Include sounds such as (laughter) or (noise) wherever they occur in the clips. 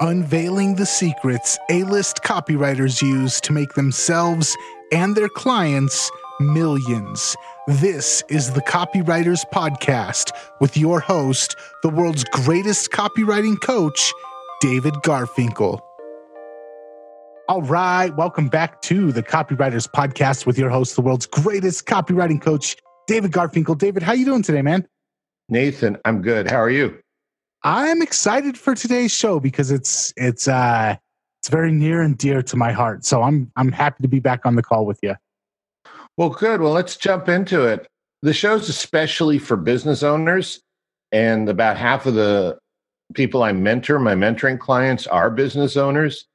unveiling the secrets A list copywriters use to make themselves and their clients millions. This is the Copywriters Podcast with your host, the world's greatest copywriting coach, David Garfinkel. All right, welcome back to the Copywriters Podcast with your host, the world's greatest copywriting coach, David Garfinkel. David, how you doing today, man? Nathan, I'm good. How are you? I'm excited for today's show because it's it's uh it's very near and dear to my heart. So I'm I'm happy to be back on the call with you. Well, good. Well, let's jump into it. The show's especially for business owners, and about half of the people I mentor, my mentoring clients, are business owners.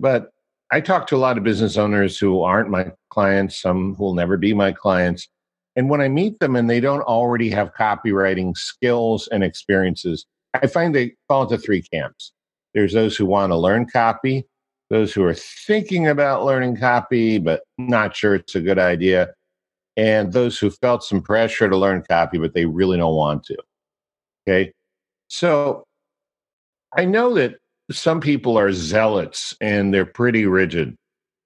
But I talk to a lot of business owners who aren't my clients, some who will never be my clients. And when I meet them and they don't already have copywriting skills and experiences, I find they fall into three camps. There's those who want to learn copy, those who are thinking about learning copy, but not sure it's a good idea, and those who felt some pressure to learn copy, but they really don't want to. Okay. So I know that some people are zealots and they're pretty rigid.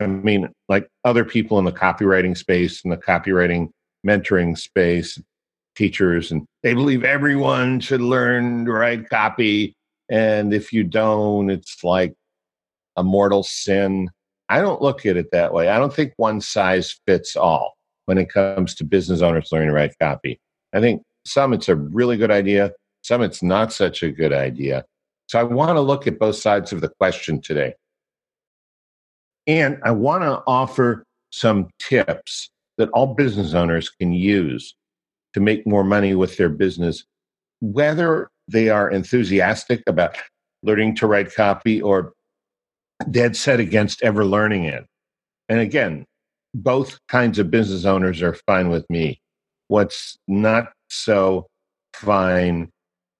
I mean, like other people in the copywriting space and the copywriting mentoring space, teachers, and they believe everyone should learn to write copy. And if you don't, it's like a mortal sin. I don't look at it that way. I don't think one size fits all when it comes to business owners learning to write copy. I think some it's a really good idea, some it's not such a good idea. So I want to look at both sides of the question today. And I want to offer some tips that all business owners can use to make more money with their business, whether they are enthusiastic about learning to write copy or dead set against ever learning it. And again, both kinds of business owners are fine with me. What's not so fine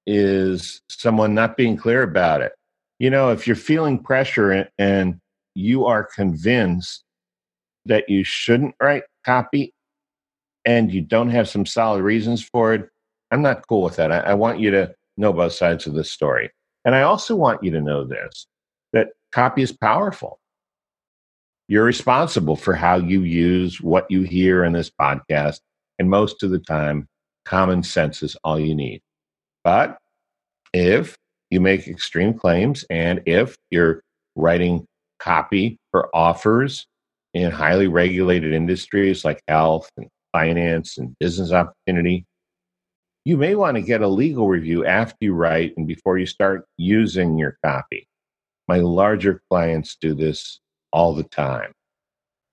is someone not being clear about it. You know, if you're feeling pressure and you are convinced that you shouldn't write copy and you don't have some solid reasons for it, I'm not cool with that. I, I want you to know both sides of the story. And I also want you to know this that copy is powerful. You're responsible for how you use what you hear in this podcast. And most of the time, common sense is all you need. But if you make extreme claims and if you're writing copy for offers in highly regulated industries like health and finance and business opportunity, you may want to get a legal review after you write and before you start using your copy. My larger clients do this all the time.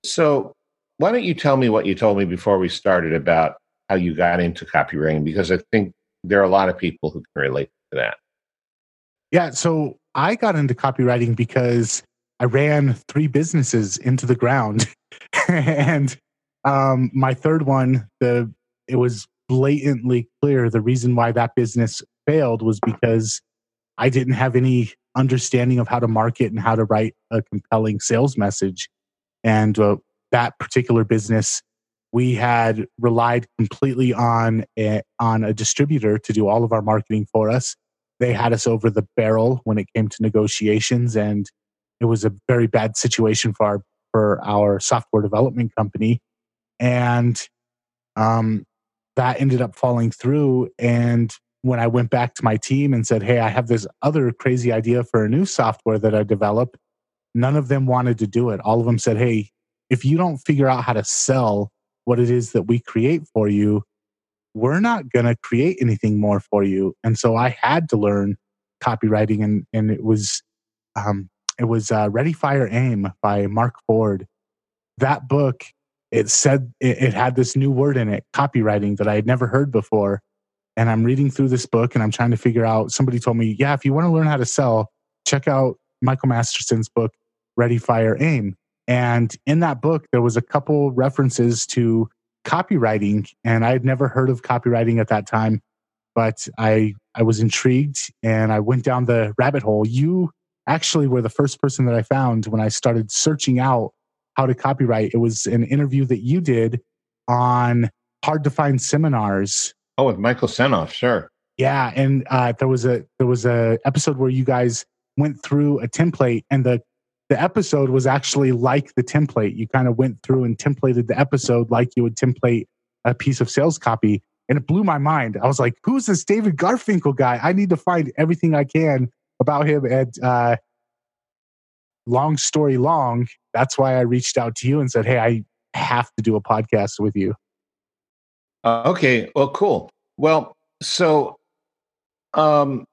So, why don't you tell me what you told me before we started about how you got into copywriting? Because I think there are a lot of people who can relate to that. Yeah. So, I got into copywriting because I ran three businesses into the ground. (laughs) and um, my third one, the it was blatantly clear the reason why that business failed was because I didn't have any understanding of how to market and how to write a compelling sales message. And uh, that particular business, we had relied completely on a, on a distributor to do all of our marketing for us. They had us over the barrel when it came to negotiations, and it was a very bad situation for our for our software development company. And um, that ended up falling through. And when I went back to my team and said, Hey, I have this other crazy idea for a new software that I developed, none of them wanted to do it. All of them said, Hey, if you don't figure out how to sell what it is that we create for you, we're not going to create anything more for you. And so I had to learn copywriting, and, and it was um, it was uh, Ready Fire Aim by Mark Ford. That book it said it, it had this new word in it, copywriting, that I had never heard before and I'm reading through this book and I'm trying to figure out. Somebody told me, yeah, if you want to learn how to sell, check out Michael Masterson's book, Ready, Fire, Aim. And in that book, there was a couple references to copywriting, and I had never heard of copywriting at that time, but I I was intrigued and I went down the rabbit hole. You actually were the first person that I found when I started searching out how to copyright. It was an interview that you did on hard to find seminars Oh, with Michael Senoff, sure. Yeah, and uh, there was a there was a episode where you guys went through a template and the the episode was actually like the template. You kind of went through and templated the episode like you would template a piece of sales copy. And it blew my mind. I was like, who's this David Garfinkel guy? I need to find everything I can about him. And uh, long story long, that's why I reached out to you and said, hey, I have to do a podcast with you. Uh, okay. Well, cool. Well, so um,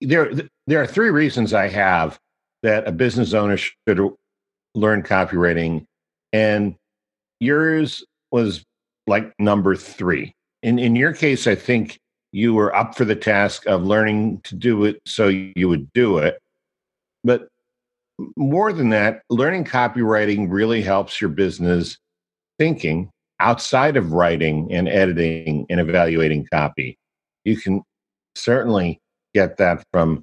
there, there are three reasons I have that a business owner should learn copywriting, and yours was like number three. In in your case, I think you were up for the task of learning to do it, so you would do it. But more than that, learning copywriting really helps your business thinking outside of writing and editing and evaluating copy. You can certainly get that from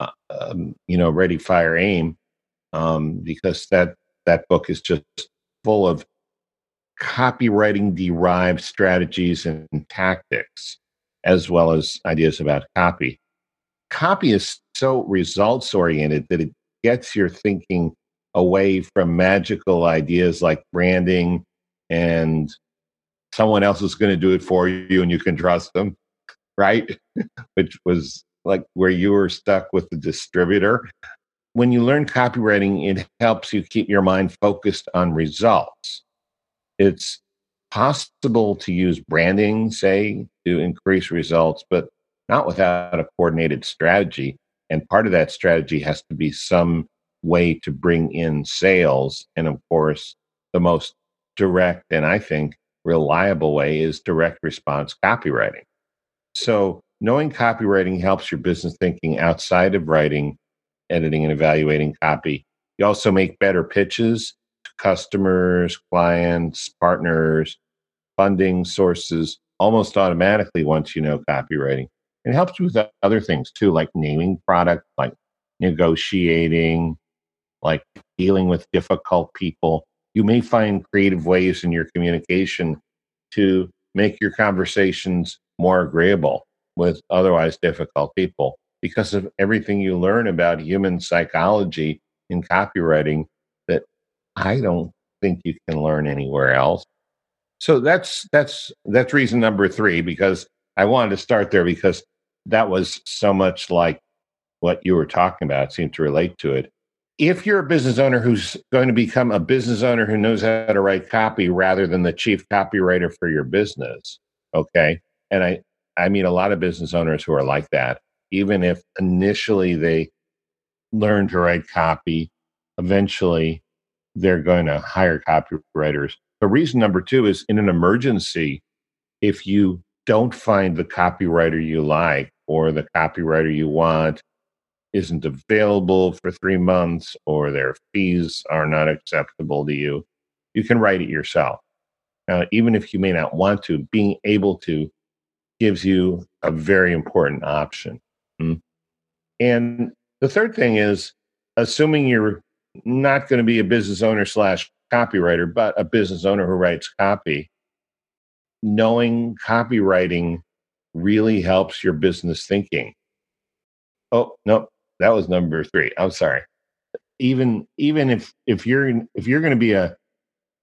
uh, um, you know ready fire aim um, because that that book is just full of copywriting derived strategies and tactics as well as ideas about copy copy is so results oriented that it gets your thinking away from magical ideas like branding and someone else is going to do it for you and you can trust them right (laughs) which was like where you were stuck with the distributor. When you learn copywriting, it helps you keep your mind focused on results. It's possible to use branding, say, to increase results, but not without a coordinated strategy. And part of that strategy has to be some way to bring in sales. And of course, the most direct and I think reliable way is direct response copywriting. So knowing copywriting helps your business thinking outside of writing, editing, and evaluating copy. You also make better pitches to customers, clients, partners, funding sources almost automatically once you know copywriting. It helps you with other things too, like naming product, like negotiating, like dealing with difficult people. You may find creative ways in your communication to make your conversations more agreeable with otherwise difficult people because of everything you learn about human psychology in copywriting that I don't think you can learn anywhere else. So that's that's that's reason number 3 because I wanted to start there because that was so much like what you were talking about it seemed to relate to it. If you're a business owner who's going to become a business owner who knows how to write copy rather than the chief copywriter for your business, okay? And I I mean a lot of business owners who are like that. Even if initially they learn to write copy, eventually they're going to hire copywriters. The reason number two is in an emergency, if you don't find the copywriter you like or the copywriter you want isn't available for three months or their fees are not acceptable to you, you can write it yourself. Now, even if you may not want to, being able to gives you a very important option. Hmm? And the third thing is assuming you're not going to be a business owner slash copywriter, but a business owner who writes copy, knowing copywriting really helps your business thinking. Oh, no, that was number three. I'm sorry. Even even if if you're if you're going to be a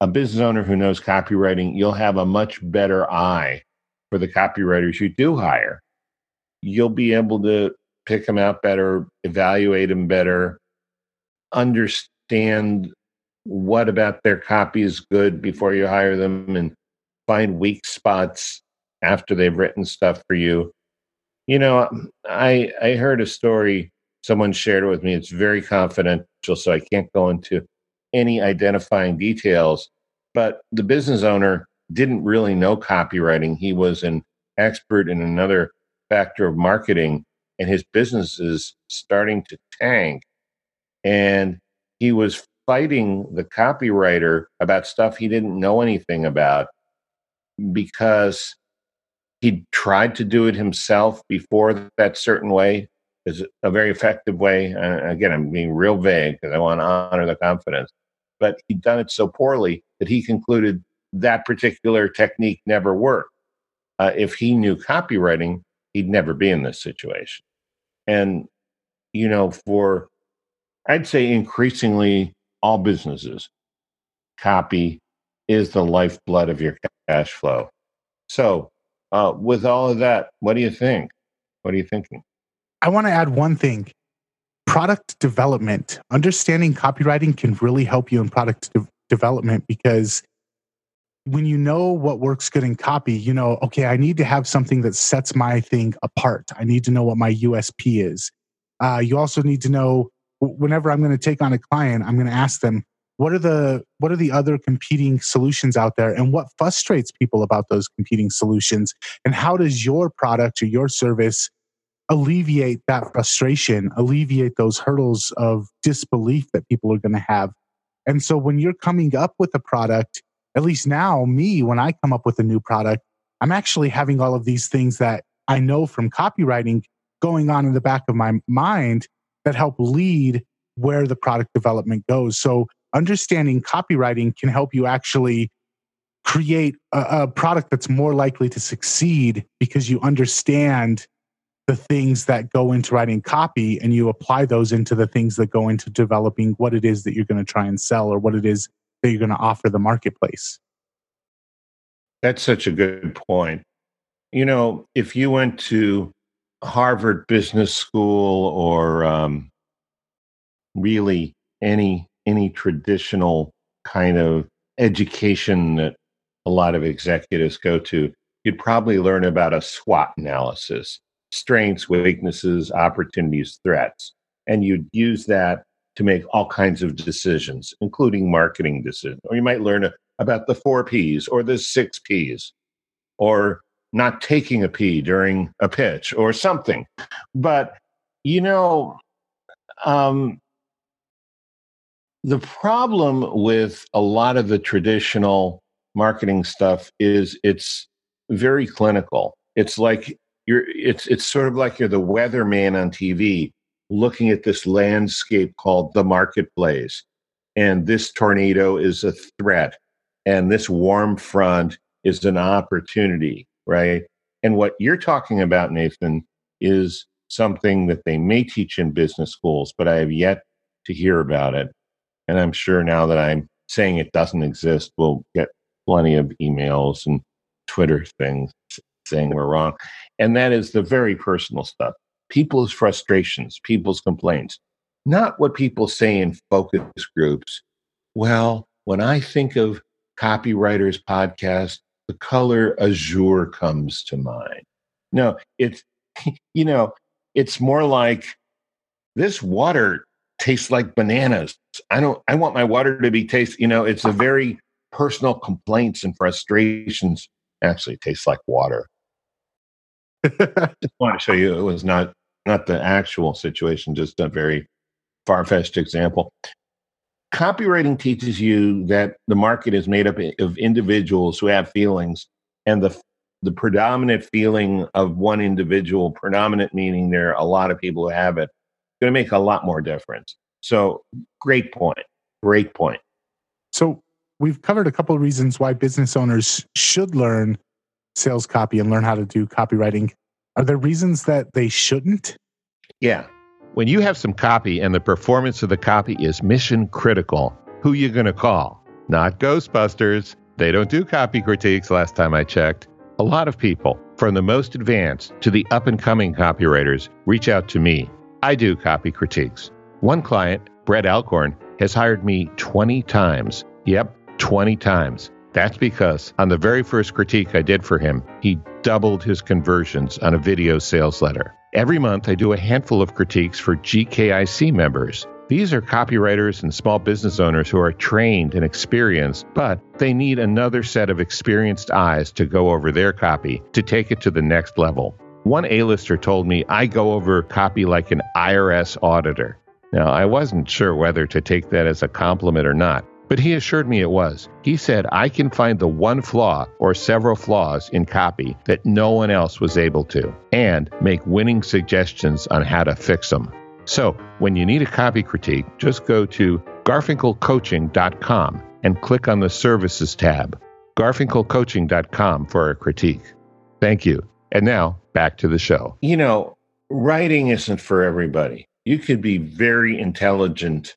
a business owner who knows copywriting, you'll have a much better eye for the copywriters you do hire. You'll be able to pick them out better, evaluate them better, understand what about their copy is good before you hire them, and find weak spots after they've written stuff for you. You know, I I heard a story someone shared it with me. It's very confidential, so I can't go into any identifying details. But the business owner didn't really know copywriting. He was an expert in another factor of marketing, and his business is starting to tank. And he was fighting the copywriter about stuff he didn't know anything about because he tried to do it himself before that certain way is a very effective way. And again, I'm being real vague because I want to honor the confidence. But he'd done it so poorly that he concluded that particular technique never worked. Uh, if he knew copywriting, he'd never be in this situation. And you know, for I'd say increasingly all businesses, copy is the lifeblood of your cash flow. So, uh, with all of that, what do you think? What are you thinking? I want to add one thing product development. Understanding copywriting can really help you in product de- development because when you know what works good in copy, you know, okay, I need to have something that sets my thing apart. I need to know what my USP is. Uh, you also need to know whenever I'm going to take on a client, I'm going to ask them, what are the what are the other competing solutions out there? And what frustrates people about those competing solutions? And how does your product or your service alleviate that frustration alleviate those hurdles of disbelief that people are going to have? And so when you're coming up with a product at least now me when i come up with a new product i'm actually having all of these things that i know from copywriting going on in the back of my mind that help lead where the product development goes. So understanding copywriting can help you actually create a, a, product that's more likely to succeed because you understand the things that go into writing copy and you apply those into the things that go into developing what it is that you're going to try and sell or what it is that you're going to offer the marketplace. That's such a good point. You know, if you went to Harvard Business School or um, really any any traditional kind of education that a lot of executives go to, you'd probably learn about a SWOT analysis strengths, weaknesses, opportunities, threats. And you'd use that to make all kinds of decisions, including marketing decisions. Or you might learn about the four P's or the six P's or not taking a P during a pitch or something. But, you know, um, the problem with a lot of the traditional marketing stuff is it's very clinical. It's like you're it's it's sort of like you're the weatherman on TV looking at this landscape called the marketplace. And this tornado is a threat. And this warm front is an opportunity, right? And what you're talking about, Nathan, is something that they may teach in business schools, but I have yet to hear about it. And I'm sure now that I'm saying it doesn't exist, we'll get plenty of emails and Twitter things saying we're wrong. And that is the very personal stuff people's frustrations, people's complaints, not what people say in focus groups. Well, when I think of copywriters podcast, the color azure comes to mind. No, it's, (laughs) you know, it's more like this water tastes like bananas. I don't, I want my water to be taste, you know, it's a very personal complaints and frustrations actually tastes like water. (laughs) I just want to show you it was not not the actual situation, just a very far fetched example. Copywriting teaches you that the market is made up of individuals who have feelings, and the the predominant feeling of one individual, predominant meaning there are a lot of people who have it, going to make a lot more difference. So, great point. Great point. So, we've covered a couple of reasons why business owners should learn sales copy and learn how to do copywriting. Are there reasons that they shouldn't? Yeah. When you have some copy and the performance of the copy is mission critical, who you going to call? Not Ghostbusters. They don't do copy critiques last time I checked. A lot of people, from the most advanced to the up and coming copywriters, reach out to me. I do copy critiques. One client, Brett Alcorn, has hired me 20 times. Yep, 20 times. That's because on the very first critique I did for him, he doubled his conversions on a video sales letter. Every month, I do a handful of critiques for GKIC members. These are copywriters and small business owners who are trained and experienced, but they need another set of experienced eyes to go over their copy to take it to the next level. One A-lister told me I go over copy like an IRS auditor. Now, I wasn't sure whether to take that as a compliment or not, but he assured me it was. He said, I can find the one flaw or several flaws in copy that no one else was able to, and make winning suggestions on how to fix them. So, when you need a copy critique, just go to garfinkelcoaching.com and click on the Services tab. garfinkelcoaching.com for a critique. Thank you. And now, back to the show. You know, writing isn't for everybody. you could be very intelligent,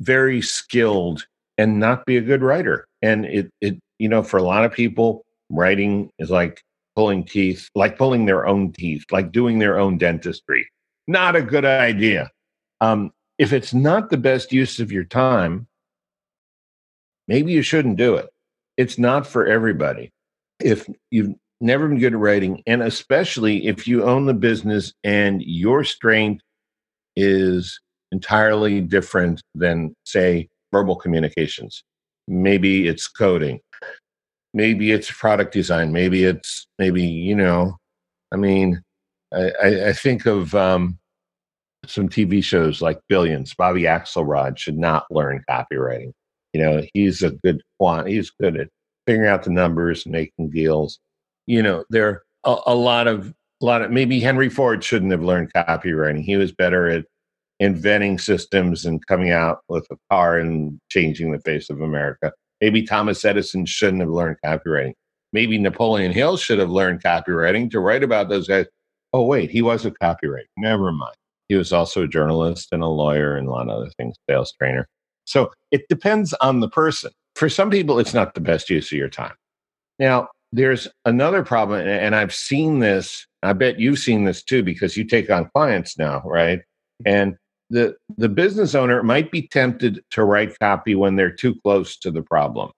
very skilled, and not be a good writer. And it, it, you know, for a lot of people, writing is like pulling teeth, like pulling their own teeth, like doing their own dentistry. Not a good idea. Um, if it's not the best use of your time, maybe you shouldn't do it. It's not for everybody. If you've never been good at writing, and especially if you own the business and your strength is entirely different than, say, verbal communications. Maybe it's coding. Maybe it's product design. Maybe it's maybe you know. I mean, I, I think of um, some TV shows like Billions. Bobby Axelrod should not learn copywriting. You know, he's a good quant. He's good at figuring out the numbers making deals. You know, there are a, a lot of a lot of maybe Henry Ford shouldn't have learned copywriting. He was better at inventing systems and coming out with a car and changing the face of America. Maybe Thomas Edison shouldn't have learned copywriting. Maybe Napoleon Hill should have learned copywriting to write about those guys. Oh, wait, he was a copywriter. Never mind. He was also a journalist and a lawyer and a lot of other things, sales trainer. So it depends on the person. For some people, it's not the best use of your time. Now, there's another problem, and I've seen this. I bet you've seen this too because you take on clients now, right? And the the business owner might be tempted to write copy when they're too close to the problem.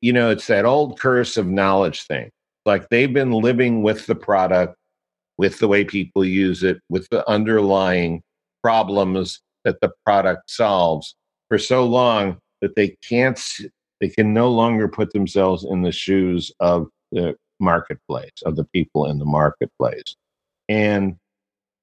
You know, it's that old curse of knowledge thing. Like they've been living with the product, with the way people use it, with the underlying problems that the product solves for so long that they can't they can no longer put themselves in the shoes of the marketplace of the people in the marketplace. And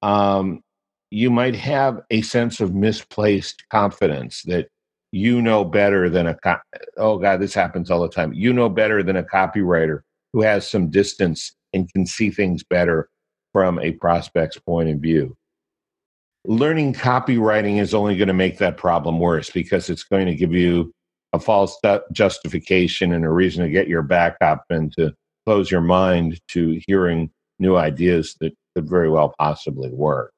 um, you might have a sense of misplaced confidence that you know better than a co- oh god this happens all the time. You know better than a copywriter who has some distance and can see things better from a prospect's point of view. Learning copywriting is only going to make that problem worse because it's going to give you a false justification and a reason to get your back up and to close your mind to hearing new ideas that could very well possibly work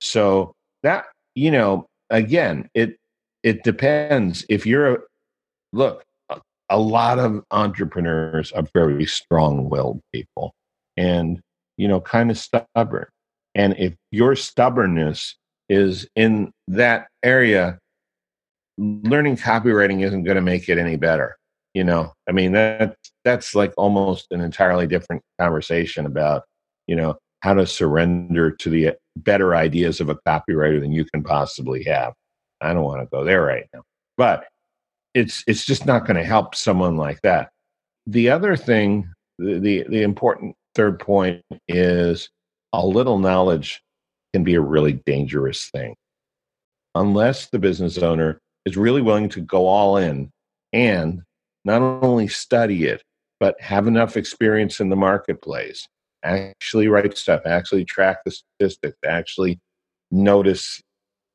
so that, you know, again, it it depends. If you're a look, a, lot of entrepreneurs are very strong-willed people and you know, kind of stubborn. And if your stubbornness is in that area, learning copywriting isn't going to make it any better. You know, I mean that that's like almost an entirely different conversation about, you know, how to surrender to the uh, better ideas of a copywriter than you can possibly have. I don't want to go there right now. But it's it's just not going to help someone like that. The other thing, the, the, the important third point is a little knowledge can be a really dangerous thing. Unless the business owner is really willing to go all in and not only study it, but have enough experience in the marketplace actually write stuff, actually track the statistics, actually notice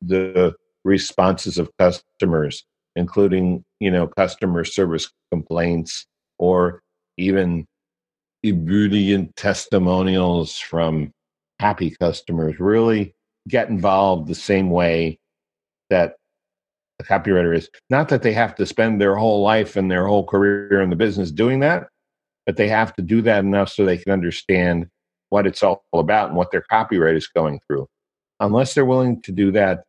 the responses of customers, including, you know, customer service complaints or even ebullient testimonials from happy customers. Really get involved the same way that a copywriter is. Not that they have to spend their whole life and their whole career in the business doing that, but they have to do that enough so they can understand what it's all about and what their copyright is going through. Unless they're willing to do that,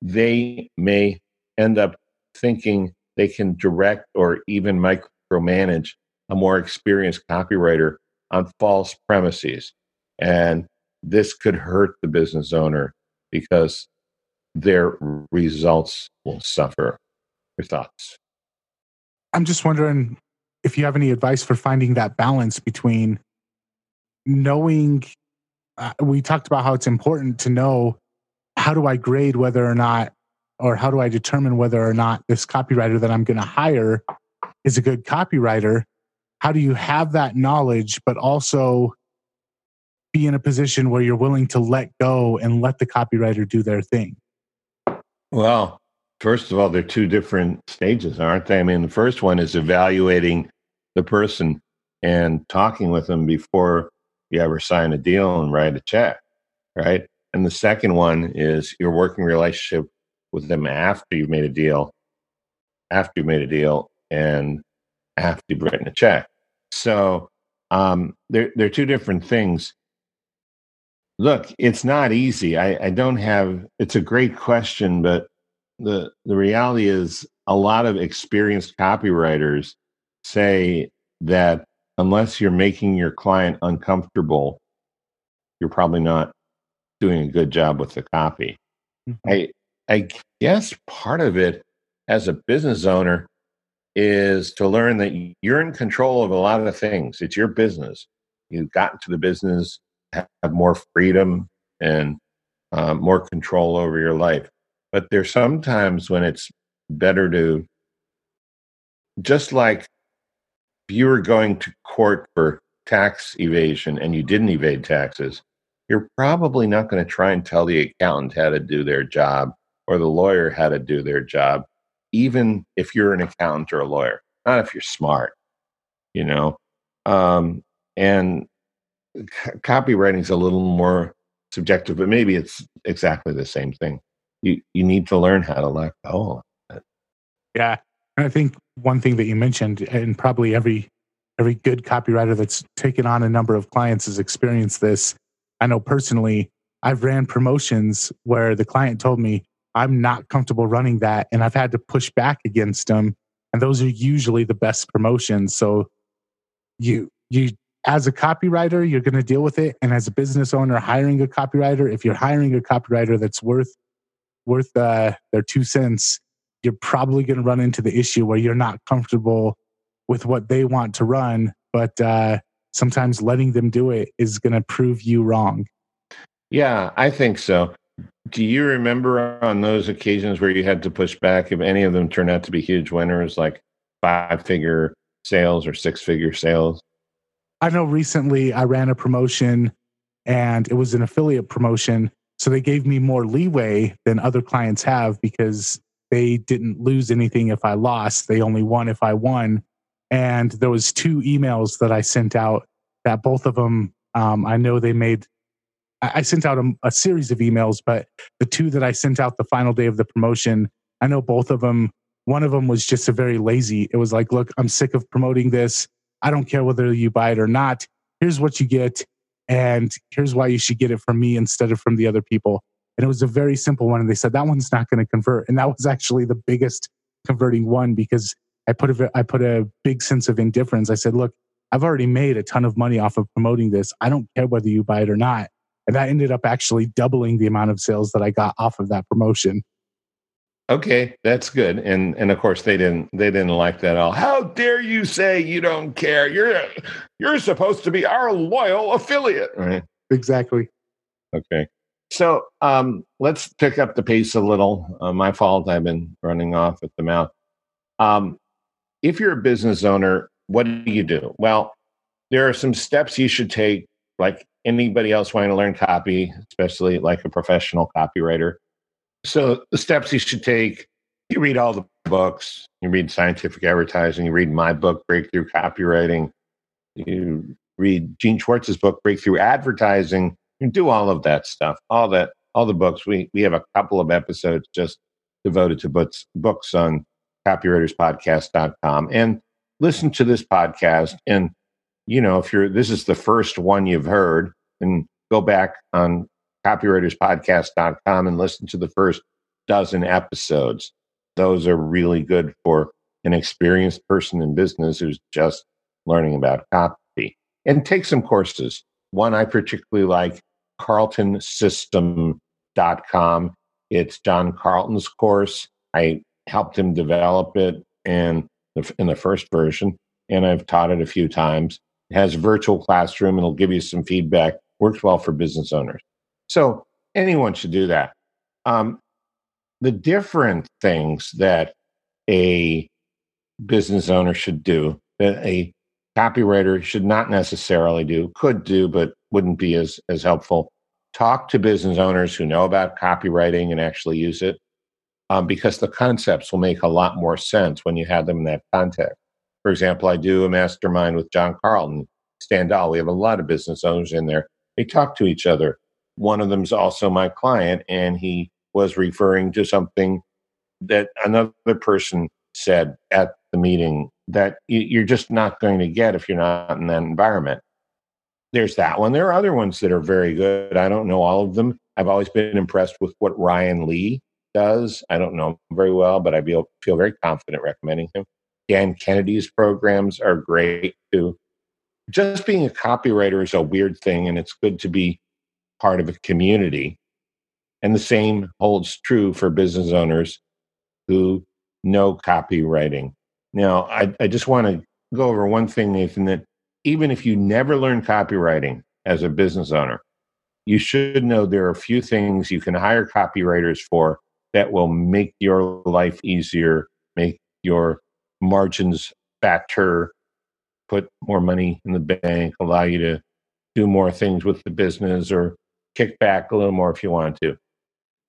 they may end up thinking they can direct or even micromanage a more experienced copywriter on false premises. And this could hurt the business owner because their results will suffer. Your thoughts? I'm just wondering if you have any advice for finding that balance between knowing uh, we talked about how it's important to know how do I grade whether or not or how do I determine whether or not this copywriter that I'm going to hire is a good copywriter? How do you have that knowledge, but also be in a position where you're willing to let go and let the copywriter do their thing? Well, first of all, they're two different stages, aren't they? I mean, the first one is evaluating the person and talking with them before you ever sign a deal and write a check, right? And the second one is your working relationship with them after you've made a deal, after you've made a deal, and after you've written a check. So um, they're they're two different things. Look, it's not easy. I, I don't have. It's a great question, but the the reality is a lot of experienced copywriters say that unless you're making your client uncomfortable, you're probably not doing a good job with the copy. Mm-hmm. I I guess part of it as a business owner is to learn that you're in control of a lot of things. It's your business. You've gotten to the business, have more freedom and uh, more control over your life. But there's sometimes when it's better to, just like if you were going to court for tax evasion and you didn't evade taxes, you're probably not going to try and tell the accountant how to do their job or the lawyer how to do their job, even if you're an accountant or a lawyer, not if you're smart, you know. Um, and copywriting is a little more subjective, but maybe it's exactly the same thing. You you need to learn how to let go. Yeah, and I think one thing that you mentioned, and probably every every good copywriter that's taken on a number of clients has experienced this. I know personally, I've ran promotions where the client told me I'm not comfortable running that, and I've had to push back against them. And those are usually the best promotions. So you you as a copywriter, you're going to deal with it, and as a business owner hiring a copywriter, if you're hiring a copywriter that's worth worth uh, their two cents, you're probably going to run into the issue where you're not comfortable with what they want to run, but uh, sometimes letting them do it is going to prove you wrong. Yeah, I think so. Do you remember on those occasions where you had to push back if any of them turned out to be huge winners, like five figure sales or six figure sales? I know recently I ran a promotion and it was an affiliate promotion. So they gave me more leeway than other clients have because they didn't lose anything if I lost. They only won if I won. And there was two emails that I sent out that both of them, um, I know they made, I sent out a, a series of emails, but the two that I sent out the final day of the promotion, I know both of them, one of them was just a very lazy. It was like, look, I'm sick of promoting this. I don't care whether you buy it or not. Here's what you get. And here's why you should get it from me instead of from the other people. And it was a very simple one. And they said that one's not going to convert. And that was actually the biggest converting one because I put a, I put a big sense of indifference. I said, look, I've already made a ton of money off of promoting this. I don't care whether you buy it or not. And that ended up actually doubling the amount of sales that I got off of that promotion. Okay, that's good. And and of course they didn't they didn't like that at all. How dare you say you don't care? You're you're supposed to be our loyal affiliate, right? Exactly. Okay. So um, let's pick up the pace a little. Uh, my fault. I've been running off at the mouth. Um, if you're a business owner, what do you do? Well, there are some steps you should take, like anybody else wanting to learn copy, especially like a professional copywriter. So the steps you should take: you read all the books, you read scientific advertising, you read my book, Breakthrough Copywriting, you read Gene Schwartz's book, Breakthrough Advertising. You do all of that stuff, all that, all the books. We we have a couple of episodes just devoted to books books on copywriterspodcast.com and listen to this podcast. And you know if you're this is the first one you've heard and go back on copywriterspodcast.com and listen to the first dozen episodes those are really good for an experienced person in business who's just learning about copy and take some courses one i particularly like carltonsystem.com. It's John Carlton's course. I helped him develop it and in the first version, and I've taught it a few times. It has a virtual classroom, and it'll give you some feedback. Works well for business owners. So anyone should do that. Um, the different things that a business owner should do that a copywriter should not necessarily do, could do, but wouldn't be as, as helpful. Talk to business owners who know about copywriting and actually use it um, because the concepts will make a lot more sense when you have them in that context. For example, I do a mastermind with John Carlton, Stan Dahl. We have a lot of business owners in there. They talk to each other. One of them's also my client, and he was referring to something that another person said at the meeting that you're just not going to get if you're not in that environment. There's that one. There are other ones that are very good. I don't know all of them. I've always been impressed with what Ryan Lee does. I don't know him very well, but I feel, feel very confident recommending him. Dan Kennedy's programs are great too. Just being a copywriter is a weird thing, and it's good to be part of a community. And the same holds true for business owners who know copywriting. Now, I, I just want to go over one thing, Nathan, that even if you never learn copywriting as a business owner, you should know there are a few things you can hire copywriters for that will make your life easier, make your margins fatter, put more money in the bank, allow you to do more things with the business or kick back a little more if you want to.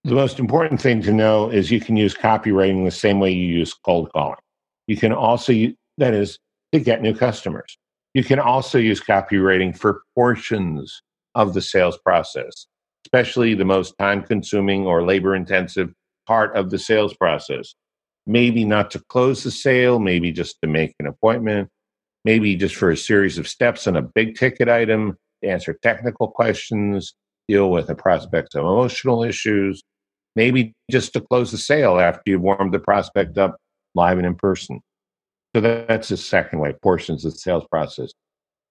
The mm-hmm. most important thing to know is you can use copywriting the same way you use cold calling. You can also, that is, to get new customers. You can also use copywriting for portions of the sales process, especially the most time consuming or labor intensive part of the sales process. Maybe not to close the sale, maybe just to make an appointment, maybe just for a series of steps on a big ticket item, to answer technical questions, deal with a prospect's emotional issues, maybe just to close the sale after you've warmed the prospect up live and in person. So that's the second way, portions of the sales process.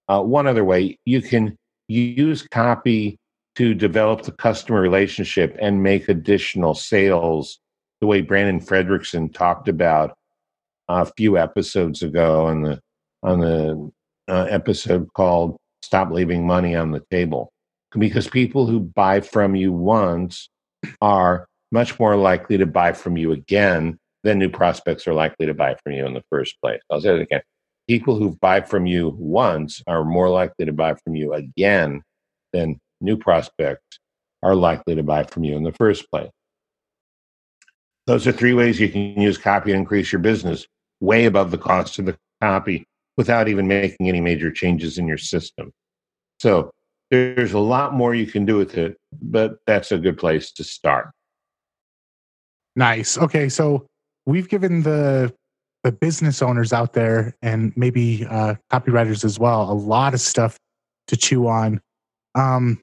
Uh, one other way, you can use copy to develop the customer relationship and make additional sales the way Brandon Fredrickson talked about a few episodes ago on the on the uh, episode called "Stop Leaving Money on the Table," because people who buy from you once are much more likely to buy from you again than new prospects are likely to buy from you in the first place. I'll say it again. People who buy from you once are more likely to buy from you again than new prospects are likely to buy from you in the first place. Those are three ways you can use copy to increase your business way above the cost of the copy without even making any major changes in your system. So there's a lot more you can do with it, but that's a good place to start. Nice. Okay, so we've given the the business owners out there and maybe uh, copywriters as well a lot of stuff to chew on. Um,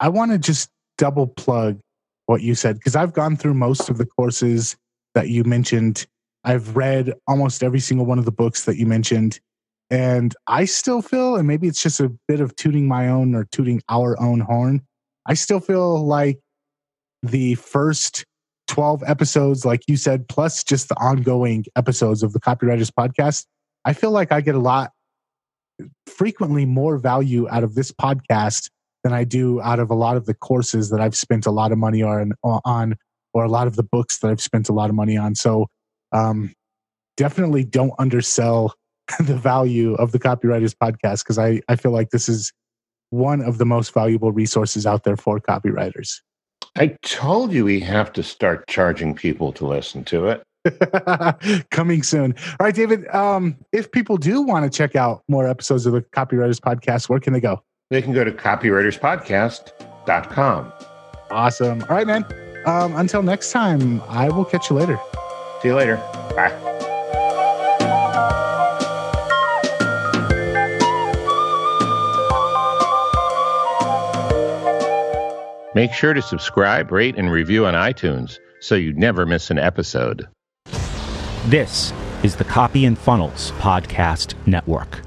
I want to just double plug what you said because I've gone through most of the courses that you mentioned. I've read almost every single one of the books that you mentioned. And I still feel, and maybe it's just a bit of tooting my own or tooting our own horn, I still feel like the first 12 episodes, like you said, plus just the ongoing episodes of the Copywriters Podcast, I feel like I get a lot, frequently more value out of this podcast than I do out of a lot of the courses that I've spent a lot of money on, on or a lot of the books that I've spent a lot of money on. So um, definitely don't undersell (laughs) the value of the Copywriters Podcast because I, I feel like this is one of the most valuable resources out there for copywriters. I told you we have to start charging people to listen to it. (laughs) Coming soon. All right, David. Um, if people do want to check out more episodes of the Copywriters Podcast, where can they go? They can go to copywriterspodcast.com. Awesome. All right, man. Um, until next time, I will catch you later. See you later. Bye. Make sure to subscribe, rate, and review on iTunes so you never miss an episode. This is the Copy and Funnels Podcast Network.